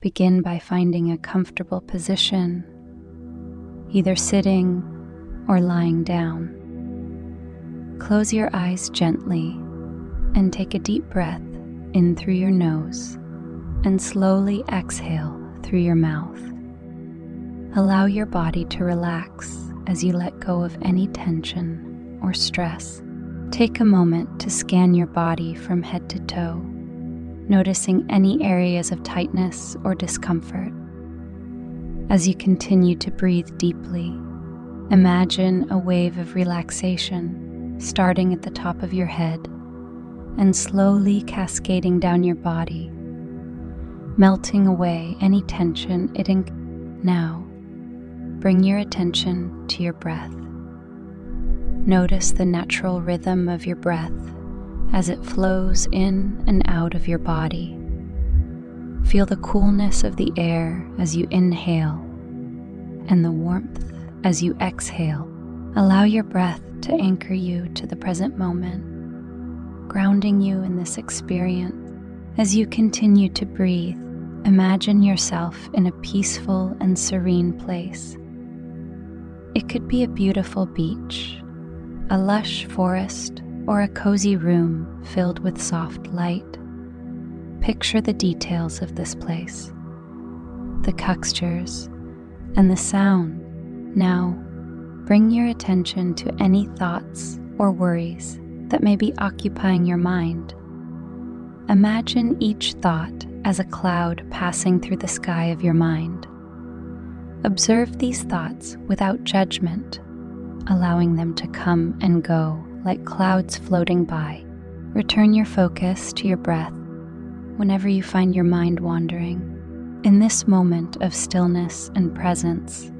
Begin by finding a comfortable position, either sitting or lying down. Close your eyes gently and take a deep breath in through your nose and slowly exhale through your mouth. Allow your body to relax as you let go of any tension or stress. Take a moment to scan your body from head to toe, noticing any areas of tightness or discomfort. As you continue to breathe deeply, imagine a wave of relaxation starting at the top of your head and slowly cascading down your body, melting away any tension it in. Now, bring your attention to your breath. Notice the natural rhythm of your breath as it flows in and out of your body. Feel the coolness of the air as you inhale and the warmth as you exhale. Allow your breath to anchor you to the present moment, grounding you in this experience. As you continue to breathe, imagine yourself in a peaceful and serene place. It could be a beautiful beach, a lush forest, or a cozy room filled with soft light. Picture the details of this place, the textures, and the sound. Now, bring your attention to any thoughts or worries that may be occupying your mind. Imagine each thought as a cloud passing through the sky of your mind. Observe these thoughts without judgment, allowing them to come and go like clouds floating by. Return your focus to your breath whenever you find your mind wandering. In this moment of stillness and presence,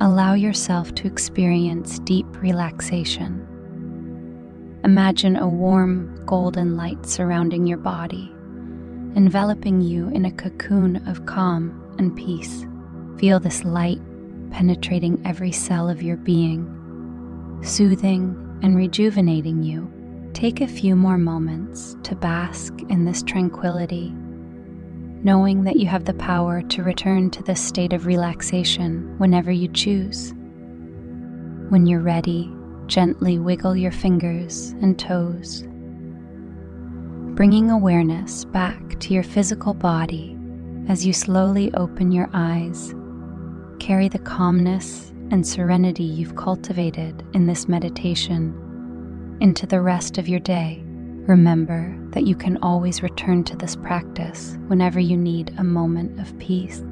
allow yourself to experience deep relaxation. Imagine a warm golden light surrounding your body, enveloping you in a cocoon of calm and peace. Feel this light penetrating every cell of your being, soothing and rejuvenating you. Take a few more moments to bask in this tranquility knowing that you have the power to return to this state of relaxation whenever you choose. When you're ready, gently wiggle your fingers and toes, bringing awareness back to your physical body as you slowly open your eyes. Carry the calmness and serenity you've cultivated in this meditation into the rest of your day. Remember that you can always return to this practice whenever you need a moment of peace.